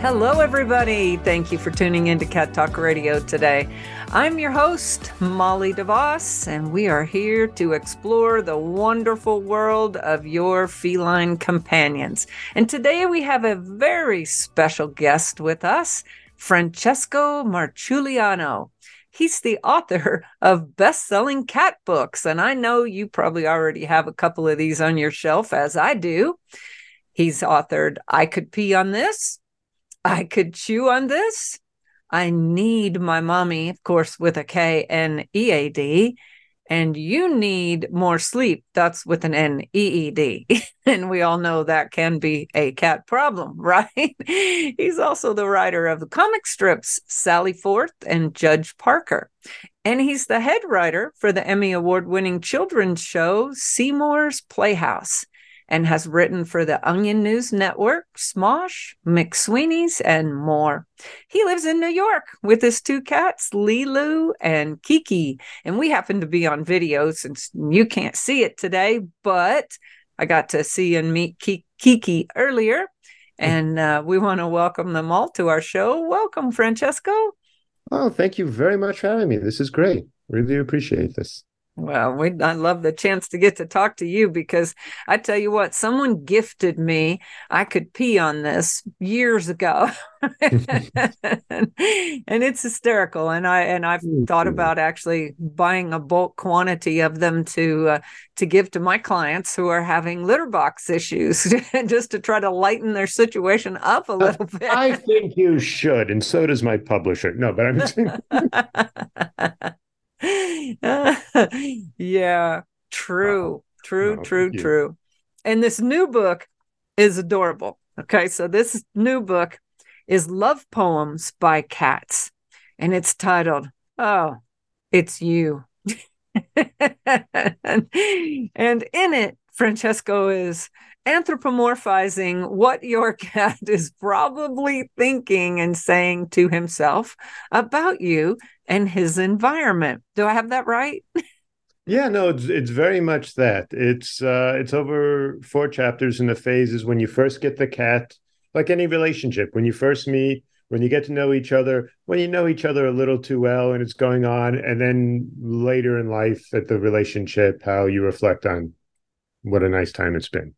Hello, everybody. Thank you for tuning in to Cat Talk Radio today. I'm your host, Molly DeVos, and we are here to explore the wonderful world of your feline companions. And today we have a very special guest with us, Francesco Marciuliano. He's the author of best selling cat books, and I know you probably already have a couple of these on your shelf, as I do. He's authored I Could Pee on This, I could chew on this. I need my mommy, of course, with a K N E A D. And you need more sleep. That's with an N E E D. and we all know that can be a cat problem, right? He's also the writer of the comic strips Sally Forth and Judge Parker. And he's the head writer for the Emmy Award winning children's show Seymour's Playhouse and has written for the Onion News Network, Smosh, McSweeney's, and more. He lives in New York with his two cats, Lilu and Kiki. And we happen to be on video since you can't see it today, but I got to see and meet Kiki earlier. And uh, we want to welcome them all to our show. Welcome, Francesco. Oh, thank you very much for having me. This is great. Really appreciate this. Well, we, I love the chance to get to talk to you because I tell you what, someone gifted me. I could pee on this years ago, and, it's hysterical. And I and I've thought about actually buying a bulk quantity of them to uh, to give to my clients who are having litter box issues, just to try to lighten their situation up a little bit. I think you should, and so does my publisher. No, but I'm. yeah, true, true, oh, true, true. And this new book is adorable. Okay, so this new book is Love Poems by Cats, and it's titled, Oh, It's You. and in it, Francesco is anthropomorphizing what your cat is probably thinking and saying to himself about you and his environment. Do I have that right? yeah, no, it's it's very much that. It's uh it's over four chapters in the phases when you first get the cat, like any relationship, when you first meet, when you get to know each other, when you know each other a little too well and it's going on, and then later in life at the relationship, how you reflect on what a nice time it's been.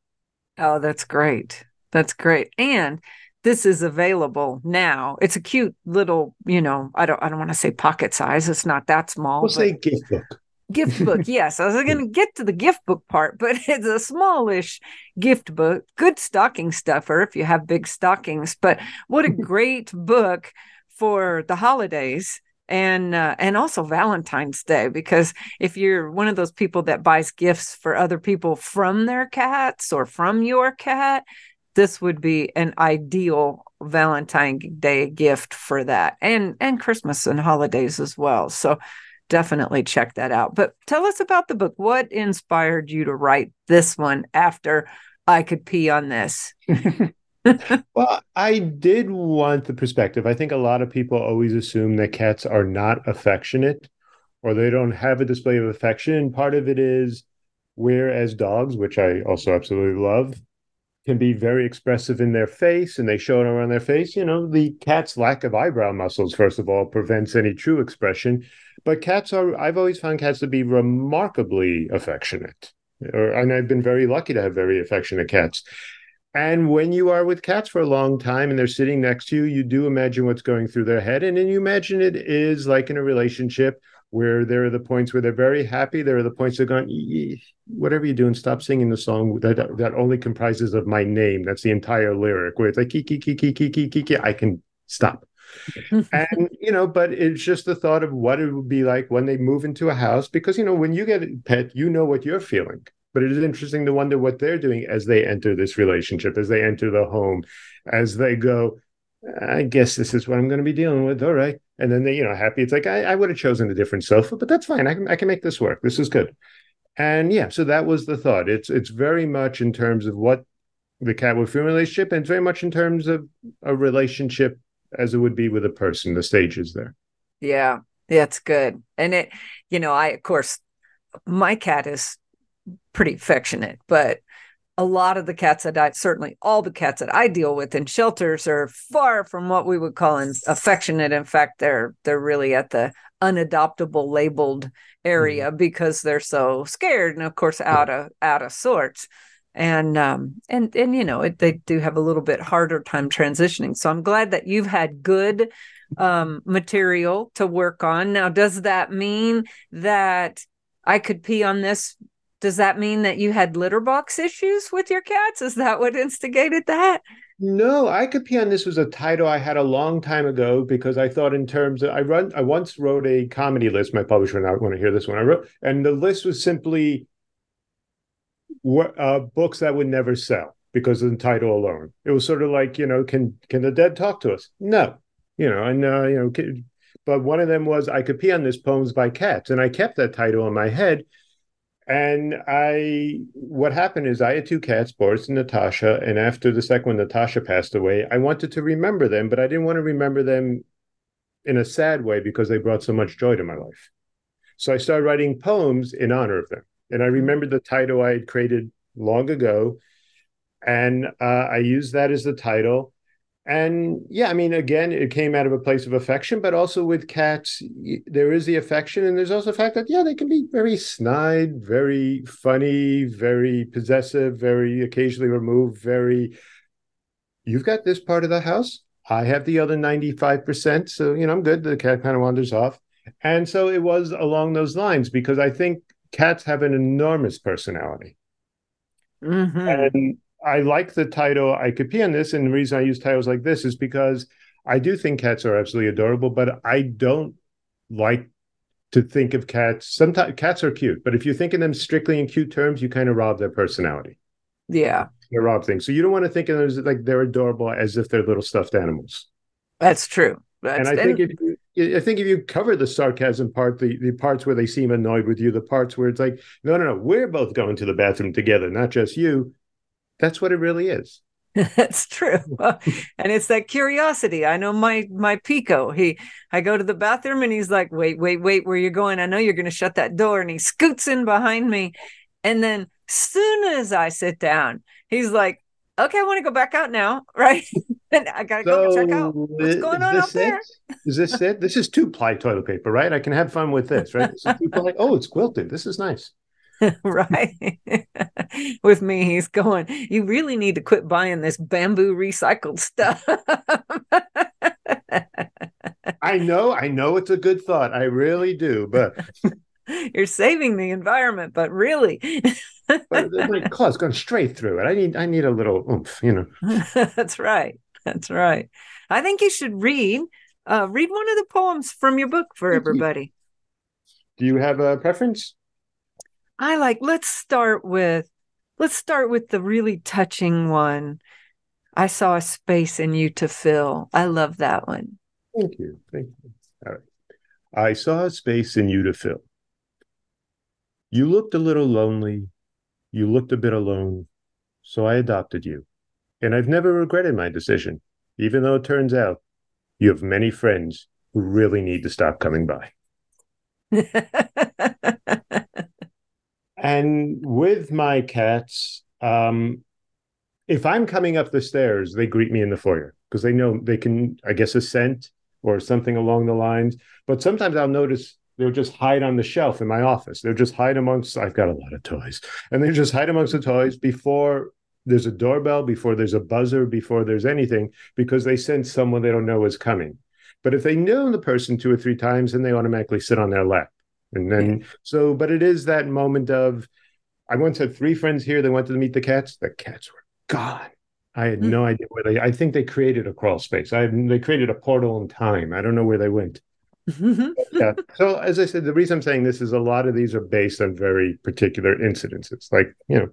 Oh, that's great. That's great. And this is available now. It's a cute little, you know, I don't I don't want to say pocket size. It's not that small. We'll say gift book. Gift book, yes. I was going to get to the gift book part, but it's a smallish gift book. Good stocking stuffer if you have big stockings. But what a great book for the holidays and uh, and also Valentine's Day because if you're one of those people that buys gifts for other people from their cats or from your cat, this would be an ideal Valentine's Day gift for that, and and Christmas and holidays as well. So definitely check that out. But tell us about the book. What inspired you to write this one after I could pee on this? well, I did want the perspective. I think a lot of people always assume that cats are not affectionate or they don't have a display of affection. Part of it is whereas dogs, which I also absolutely love, can be very expressive in their face and they show it around their face. You know, the cat's lack of eyebrow muscles, first of all, prevents any true expression. But cats are, I've always found cats to be remarkably affectionate. Or, and I've been very lucky to have very affectionate cats. And when you are with cats for a long time and they're sitting next to you, you do imagine what's going through their head. And then you imagine it is like in a relationship where there are the points where they're very happy. There are the points they're going, whatever you're doing, stop singing the song that that only comprises of my name. That's the entire lyric where it's like, kiki, kiki, kiki, kiki. I can stop. and you know, but it's just the thought of what it would be like when they move into a house because you know, when you get a pet, you know what you're feeling but it is interesting to wonder what they're doing as they enter this relationship, as they enter the home, as they go, I guess this is what I'm going to be dealing with. All right. And then they, you know, happy. It's like, I, I would have chosen a different sofa, but that's fine. I can, I can make this work. This is good. And yeah, so that was the thought. It's, it's very much in terms of what the cat would feel relationship, and it's very much in terms of a relationship as it would be with a person, the stages there. Yeah, that's good. And it, you know, I, of course, my cat is pretty affectionate, but a lot of the cats that I certainly all the cats that I deal with in shelters are far from what we would call affectionate. In fact, they're they're really at the unadoptable labeled area mm-hmm. because they're so scared and of course out of out of sorts. And um and and you know it, they do have a little bit harder time transitioning. So I'm glad that you've had good um material to work on. Now, does that mean that I could pee on this does that mean that you had litter box issues with your cats? Is that what instigated that? No, I could pee on this was a title I had a long time ago because I thought in terms of I run I once wrote a comedy list. My publisher and I want to hear this one. I wrote, and the list was simply uh, books that would never sell because of the title alone. It was sort of like you know, can can the dead talk to us? No, you know, and uh, you know, can, but one of them was I could pee on this poems by cats, and I kept that title in my head and I, what happened is I had two cats, Boris and Natasha. And after the second one, Natasha passed away. I wanted to remember them, but I didn't want to remember them in a sad way because they brought so much joy to my life. So I started writing poems in honor of them. And I remembered the title I had created long ago. And uh, I used that as the title and yeah i mean again it came out of a place of affection but also with cats there is the affection and there's also the fact that yeah they can be very snide very funny very possessive very occasionally removed very you've got this part of the house i have the other 95% so you know i'm good the cat kind of wanders off and so it was along those lines because i think cats have an enormous personality mm-hmm. and I like the title. I could pee on this, and the reason I use titles like this is because I do think cats are absolutely adorable, but I don't like to think of cats. Sometimes cats are cute, but if you think of them strictly in cute terms, you kind of rob their personality. Yeah, they rob things. So you don't want to think of them as like they're adorable as if they're little stuffed animals. That's true. That's, and I think if you, I think if you cover the sarcasm part, the, the parts where they seem annoyed with you, the parts where it's like, no, no, no, we're both going to the bathroom together, not just you. That's what it really is. That's true. and it's that curiosity. I know my my Pico. He I go to the bathroom and he's like, "Wait, wait, wait, where you going? I know you're going to shut that door." And he scoots in behind me. And then soon as I sit down, he's like, "Okay, I want to go back out now." Right? and I got to so go check out uh, what's going on out it? there. Is this it? This is two-ply toilet paper, right? I can have fun with this, right? This oh, it's quilted. This is nice. right. With me, he's going, you really need to quit buying this bamboo recycled stuff. I know, I know it's a good thought. I really do, but you're saving the environment, but really but my claw's gone straight through it. I need I need a little oomph, you know. That's right. That's right. I think you should read uh read one of the poems from your book for everybody. Do you have a preference? I like let's start with let's start with the really touching one. I saw a space in you to fill. I love that one. Thank you. Thank you. All right. I saw a space in you to fill. You looked a little lonely. You looked a bit alone. So I adopted you. And I've never regretted my decision, even though it turns out you have many friends who really need to stop coming by. And with my cats, um, if I'm coming up the stairs, they greet me in the foyer because they know they can, I guess, a scent or something along the lines. But sometimes I'll notice they'll just hide on the shelf in my office. They'll just hide amongst, I've got a lot of toys, and they just hide amongst the toys before there's a doorbell, before there's a buzzer, before there's anything, because they sense someone they don't know is coming. But if they know the person two or three times, then they automatically sit on their lap. And then, so, but it is that moment of, I once had three friends here. They went to meet the cats. The cats were gone. I had mm-hmm. no idea where they. I think they created a crawl space. I they created a portal in time. I don't know where they went. yeah. So as I said, the reason I'm saying this is a lot of these are based on very particular incidences. Like you know.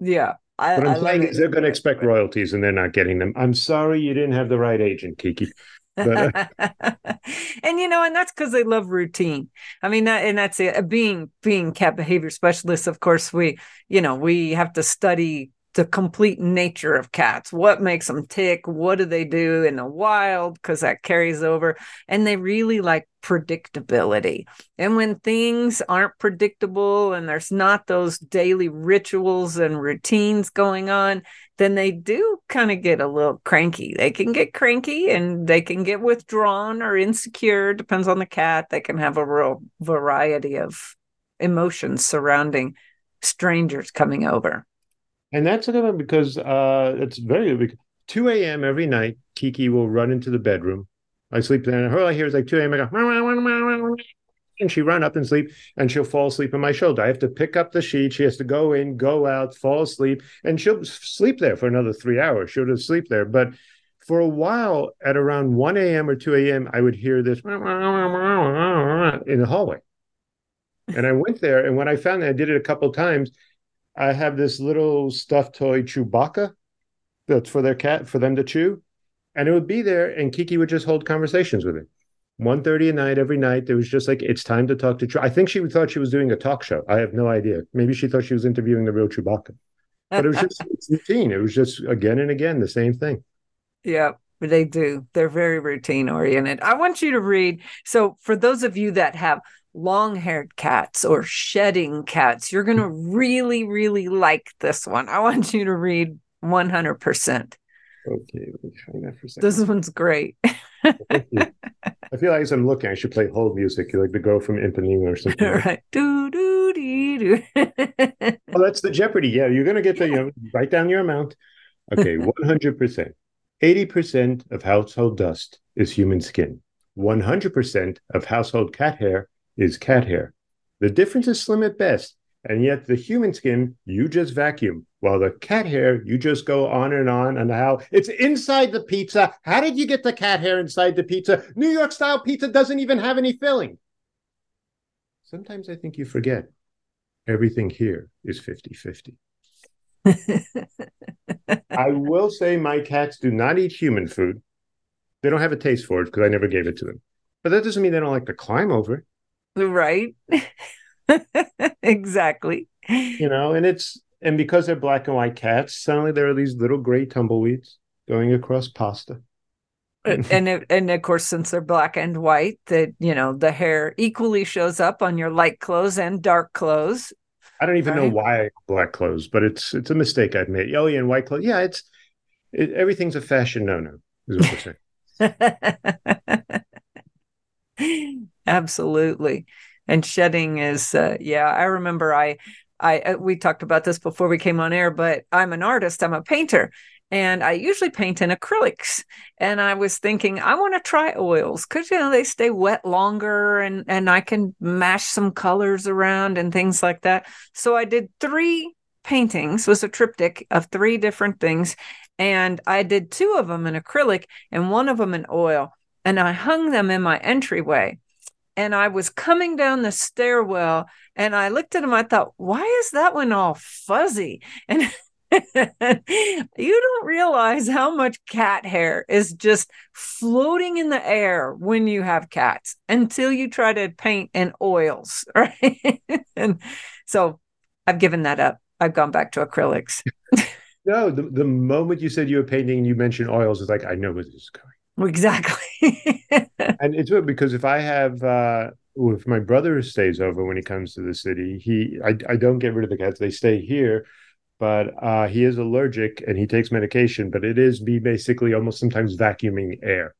Yeah, I, what I'm I saying love is it. they're going to expect royalties and they're not getting them. I'm sorry you didn't have the right agent, Kiki. Uh, and you know, and that's because they love routine. I mean, that, and that's it. Being being cat behavior specialists, of course, we you know we have to study the complete nature of cats. What makes them tick? What do they do in the wild? Because that carries over. And they really like predictability. And when things aren't predictable and there's not those daily rituals and routines going on, then they do kind of get a little cranky. They can get cranky and they can get withdrawn or insecure, depends on the cat. They can have a real variety of emotions surrounding strangers coming over. And that's another because uh, it's very big. 2 a.m. every night, Kiki will run into the bedroom. I sleep there, and all I hear is like 2 a.m. I go, and she run up and sleep, and she'll fall asleep on my shoulder. I have to pick up the sheet. She has to go in, go out, fall asleep, and she'll sleep there for another three hours. She'll just sleep there. But for a while, at around 1 a.m. or 2 a.m., I would hear this in the hallway. And I went there, and when I found that I did it a couple times, I have this little stuffed toy Chewbacca that's for their cat for them to chew, and it would be there, and Kiki would just hold conversations with it. 1.30 at night every night. There was just like it's time to talk to. Chew- I think she thought she was doing a talk show. I have no idea. Maybe she thought she was interviewing the real Chewbacca, but it was just routine. It was just again and again the same thing. Yeah, they do. They're very routine oriented. I want you to read. So, for those of you that have long haired cats or shedding cats, you're going to really, really like this one. I want you to read 100%. Okay, let me find that for a second. This one's great. I feel like as I'm looking, I should play hold music, like the girl from Ipanema or something. right. Do, do, dee, do. Oh, that's the Jeopardy. Yeah, you're going to get the, you know, write down your amount. Okay, 100%. 80% of household dust is human skin. 100% of household cat hair is cat hair. The difference is slim at best, and yet the human skin, you just vacuum, while the cat hair, you just go on and on and how it's inside the pizza. How did you get the cat hair inside the pizza? New York style pizza doesn't even have any filling. Sometimes I think you forget everything here is 50 50. I will say my cats do not eat human food. They don't have a taste for it because I never gave it to them. But that doesn't mean they don't like to climb over it, right. exactly. you know, and it's and because they're black and white cats, suddenly there are these little gray tumbleweeds going across pasta. and it, and of course since they're black and white that you know the hair equally shows up on your light clothes and dark clothes I don't even know why black clothes, but it's it's a mistake I've made. Oh yeah, and white clothes. Yeah, it's it, everything's a fashion no no. Is what we're saying. absolutely. And shedding is uh, yeah i remember i i uh, we talked about this before we came on air but i'm an artist i'm a painter and i usually paint in acrylics. And i was thinking i want to try oils because you know they stay wet longer and and i can mash some colors around and things like that. So i did three paintings was a triptych of three different things and i did two of them in acrylic and one of them in oil and i hung them in my entryway and I was coming down the stairwell and I looked at him. I thought, why is that one all fuzzy? And you don't realize how much cat hair is just floating in the air when you have cats until you try to paint in oils, right? and so I've given that up. I've gone back to acrylics. No, the, the moment you said you were painting and you mentioned oils, it's like I know where this is going. Exactly. And it's weird because if I have uh if my brother stays over when he comes to the city, he I, I don't get rid of the cats. They stay here, but uh he is allergic and he takes medication, but it is me basically almost sometimes vacuuming air.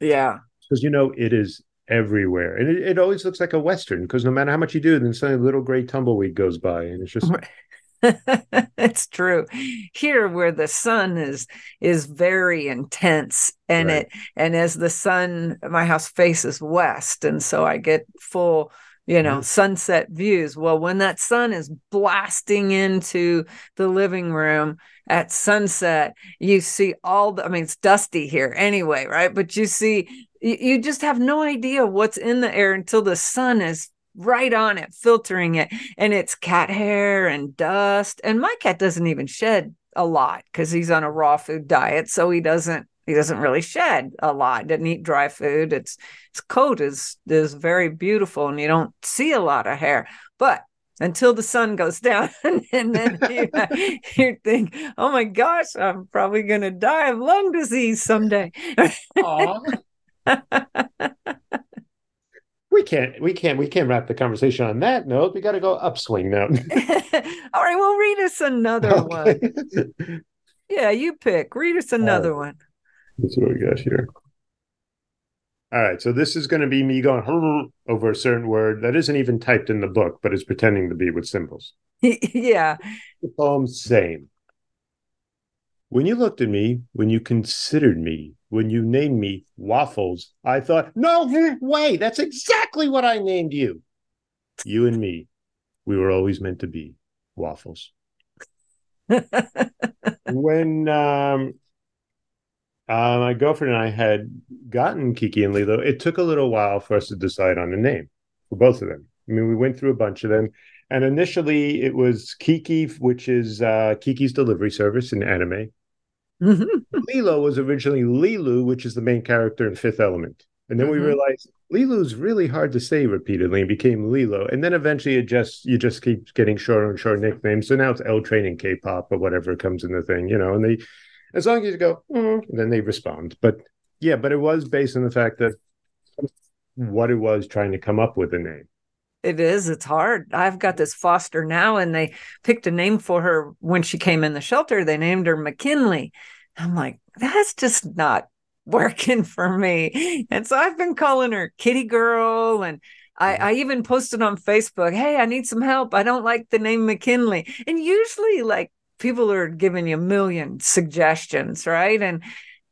yeah. Because you know it is everywhere. And it, it always looks like a western because no matter how much you do, then suddenly a little gray tumbleweed goes by and it's just it's true here where the sun is is very intense and Right. it and as the sun my house faces west and so i get full you know Mhm. sunset views well when that sun is blasting into the living room at sunset you see all the i mean it's dusty here anyway right but you see you, you just have no idea what's in the air until the sun is right on it, filtering it. And it's cat hair and dust. And my cat doesn't even shed a lot because he's on a raw food diet. So he doesn't he doesn't really shed a lot doesn't eat dry food it's his coat is is very beautiful and you don't see a lot of hair but until the sun goes down and then you, you think oh my gosh i'm probably going to die of lung disease someday we can't we can't we can't wrap the conversation on that note. We got to go upswing now. All right well read us another okay. one. Yeah you pick. Read us another uh, one. That's what we got here. All right so this is going to be me going over a certain word that isn't even typed in the book but is pretending to be with symbols. Yeah. The poem same. When you looked at me when you considered me when you named me Waffles, I thought, no way, that's exactly what I named you. You and me, we were always meant to be waffles. when um, uh, my girlfriend and I had gotten Kiki and Leelo, it took a little while for us to decide on a name for both of them. I mean, we went through a bunch of them. And initially, it was Kiki, which is uh, Kiki's delivery service in anime. Mm-hmm. Leelo was originally Leeloo, which is the main character in Fifth Element. And then mm-hmm. we realized Leeloo's really hard to say repeatedly and became Leelo. And then eventually it just you just keep getting shorter and shorter nicknames. So now it's L Train K-pop or whatever comes in the thing, you know, and they as long as you go, mm, then they respond. But yeah, but it was based on the fact that what it was trying to come up with a name. It is. It's hard. I've got this foster now, and they picked a name for her when she came in the shelter. They named her McKinley. I'm like, that's just not working for me. And so I've been calling her Kitty Girl. And I. I even posted on Facebook, hey, I need some help. I don't like the name McKinley. And usually, like, people are giving you a million suggestions, right? And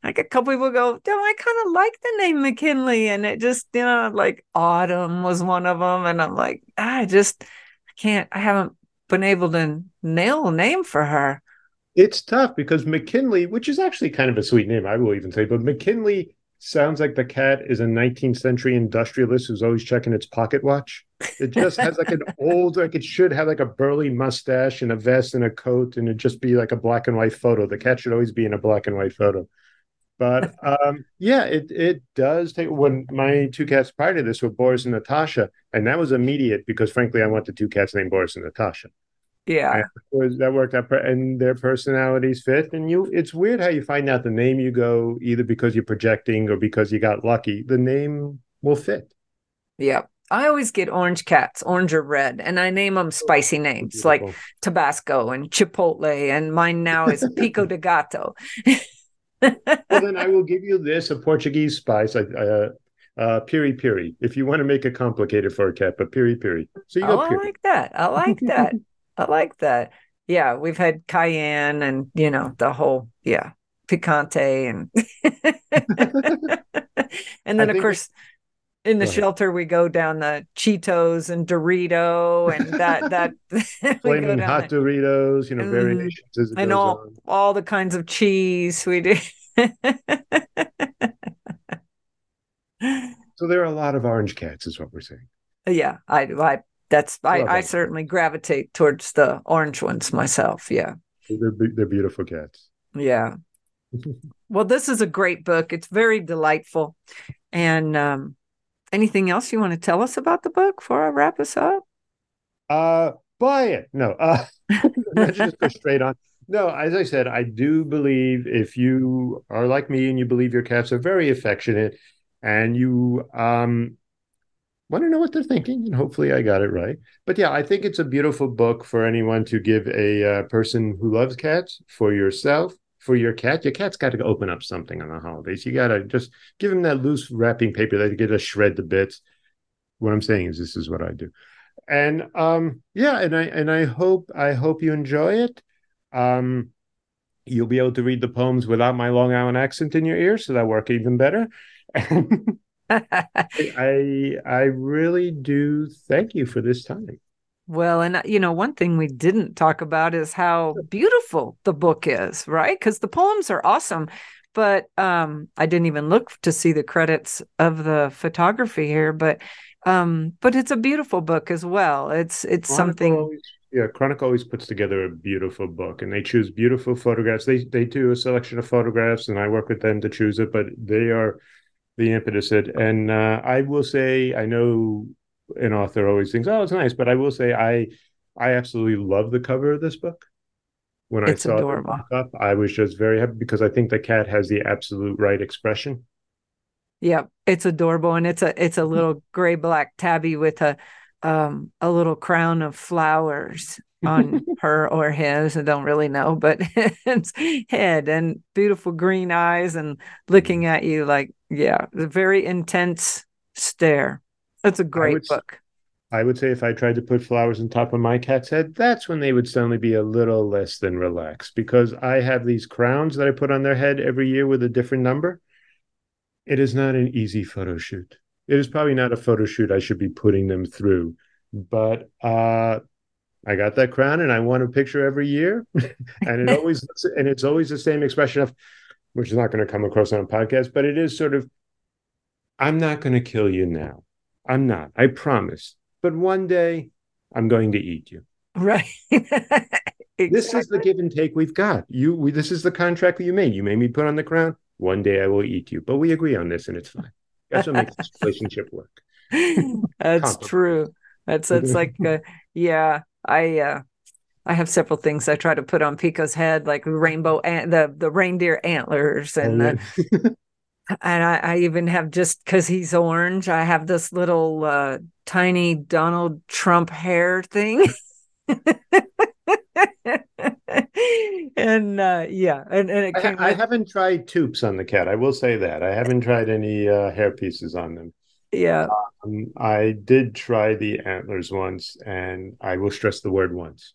like a couple people go, "Don't I kind of like the name McKinley?" And it just, you know, like Autumn was one of them, and I'm like, I just I can't. I haven't been able to nail a name for her. It's tough because McKinley, which is actually kind of a sweet name, I will even say, but McKinley sounds like the cat is a 19th century industrialist who's always checking its pocket watch. It just has like an old, like it should have like a burly mustache and a vest and a coat, and it just be like a black and white photo. The cat should always be in a black and white photo. But um, yeah, it it does take. When my two cats prior to this were Boris and Natasha, and that was immediate because frankly, I wanted two cats named Boris and Natasha. Yeah, was, that worked out, and their personalities fit. And you, it's weird how you find out the name you go either because you're projecting or because you got lucky. The name will fit. Yeah. I always get orange cats, orange or red, and I name them spicy names Beautiful. like Tabasco and Chipotle, and mine now is Pico de Gato. well, then I will give you this a Portuguese spice, uh, uh, piri piri, if you want to make it complicated for a cat, but piri piri. So you oh, I like that. I like that. I like that. Yeah, we've had cayenne and you know the whole yeah picante and and then of course in the shelter we go down the Cheetos and Dorito and that that flaming hot. Doritos, you know, mm, variations and all on. all the kinds of cheese we do. so there are a lot of orange cats, is what we're saying. Yeah, I, I that's I, I certainly gravitate towards the orange ones myself. Yeah, they're they're beautiful cats. Yeah. well, this is a great book. It's very delightful, and um, anything else you want to tell us about the book before I wrap us up? Uh, buy it. No, uh, just go straight on. No, as I said, I do believe if you are like me and you believe your cats are very affectionate and you um want to know what they're thinking and hopefully i got it right but yeah i think it's a beautiful book for anyone to give a uh, person who loves cats for yourself for your cat. Your cat's got to open up something on the holidays. You got to just give him that loose wrapping paper that you get to shred the bits. What I'm saying is, this is what I do, and um, yeah, and I and I hope I hope you enjoy it. Um, you'll be able to read the poems without my Long Island accent in your ear, so that work even better. I I really do thank you for this time. Well, and uh, you know, one thing we didn't talk about is how beautiful the book is, right? Because the poems are awesome, but um, I didn't even look to see the credits of the photography here, but um, but it's a beautiful book as well. It's it's Chronicle something. Always, yeah, Chronicle always puts together a beautiful book, and they choose beautiful photographs. They they do a selection of photographs, and I work with them to choose it. But they are the impetus. It, and uh, I will say, I know an author always thinks, "Oh, it's nice," but I will say, I I absolutely love the cover of this book. When It's I saw adorable. it up, I was just very happy because I think the cat has the absolute right expression. Yeah, it's adorable, and it's a it's a little gray black tabby with a um a little crown of flowers on her or his. I don't really know, but it's head and beautiful green eyes and looking at you like yeah, a very intense stare. It's a great s- book. I would say if I tried to put flowers on top of my cat's head, that's when they would suddenly be a little less than relaxed because I have these crowns that I put on their head every year with a different number. It is not an easy photo shoot. It is probably not a photo shoot I should be putting them through, but uh, I got that crown and I want a picture every year, and it always and it's always the same expression of, which is not going to come across on a podcast, but it is sort of, I'm not going to kill you now. I'm not. I promise. But one day, I'm going to eat you. Right. This is the give and take we've got. You, we, this is the contract that you made. You made me put on the crown. One day I will eat you, but we agree on this, and it's fine. That's what makes this relationship work. That's true. That's that's like uh, yeah. I uh I have several things I try to put on Pico's head, like rainbow and the the reindeer antlers, and Oh, uh, and I, I even have just because he's orange, I have this little uh, tiny Donald Trump hair thing. and uh, yeah, and, and it I, came I with- haven't tried tubes on the cat. I will say that I haven't tried any uh, hair pieces on them. yeah, Um, I did try the antlers once, and I will stress the word once.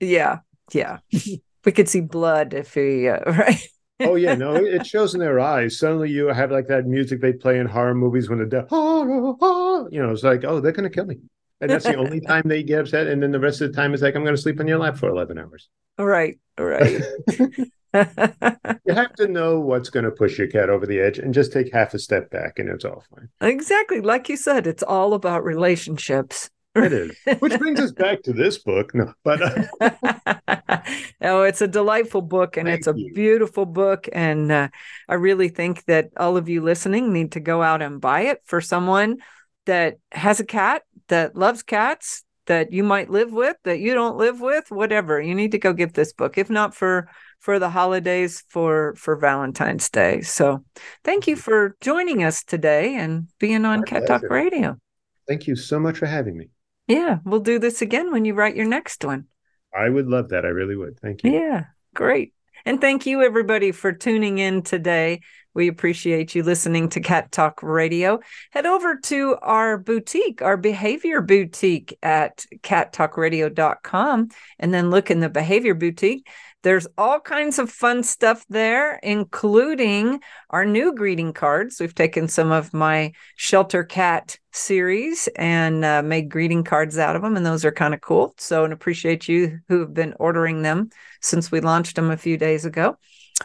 yeah, yeah. we could see blood if we uh, right. Oh yeah, no, it shows in their eyes. Suddenly, you have like that music they play in horror movies when the death, oh, oh, you know, it's like, oh, they're gonna kill me, and that's the only time they get upset. And then the rest of the time is like, I'm gonna sleep on your lap for eleven hours. Right, right. You have to know what's gonna push your cat over the edge, and just take half a step back, and it's all fine. exactly. Like you said, it's all about relationships. It is, which brings us back to this book. No, but uh, oh, it's a delightful book and Thank it's a you. beautiful book. And uh, I really think that all of you listening need to go out and buy it for someone that has a cat, that loves cats, that you might live with, that you don't live with, whatever. You need to go get this book, if not for for the holidays for for Valentine's Day. So thank you for joining us today and being on My Cat Talk. Radio. thank you so much for having me. Yeah, we'll do this again when you write your next one. I would love that. I really would. Thank you. Yeah, great. And thank you, everybody, for tuning in today. We appreciate you listening to Cat Talk Radio. Head over to our boutique, our behavior boutique at cattalkradio.com, and then look in the behavior boutique. There's all kinds of fun stuff there, including our new greeting cards. We've taken some of my shelter cat series and uh, made greeting cards out of them, and those are kind of cool. So, and appreciate you who have been ordering them since we launched them a few days ago.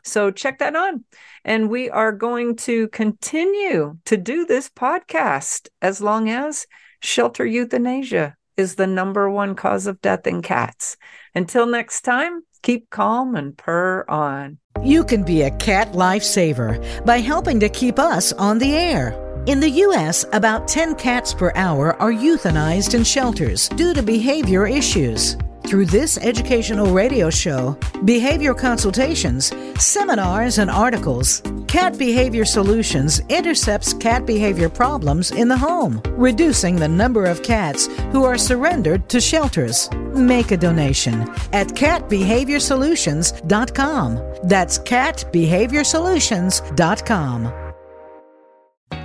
So, check that on. And we are going to continue to do this podcast as long as shelter euthanasia is the number one cause of death in cats. Until next time, keep calm and purr on. You can be a cat lifesaver by helping to keep us on the air. In the U.S., about 10 cats per hour are euthanized in shelters due to behavior issues. Through this educational radio show, behavior consultations, seminars, and articles, Cat Behavior Solutions intercepts cat behavior problems in the home, reducing the number of cats who are surrendered to shelters. Make a donation at catbehaviorsolutions.com. That's catbehaviorsolutions.com.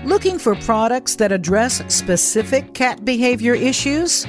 Looking for products that address specific cat behavior issues?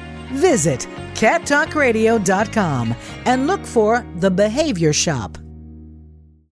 Visit cattalkradio.com and look for the Behavior Shop.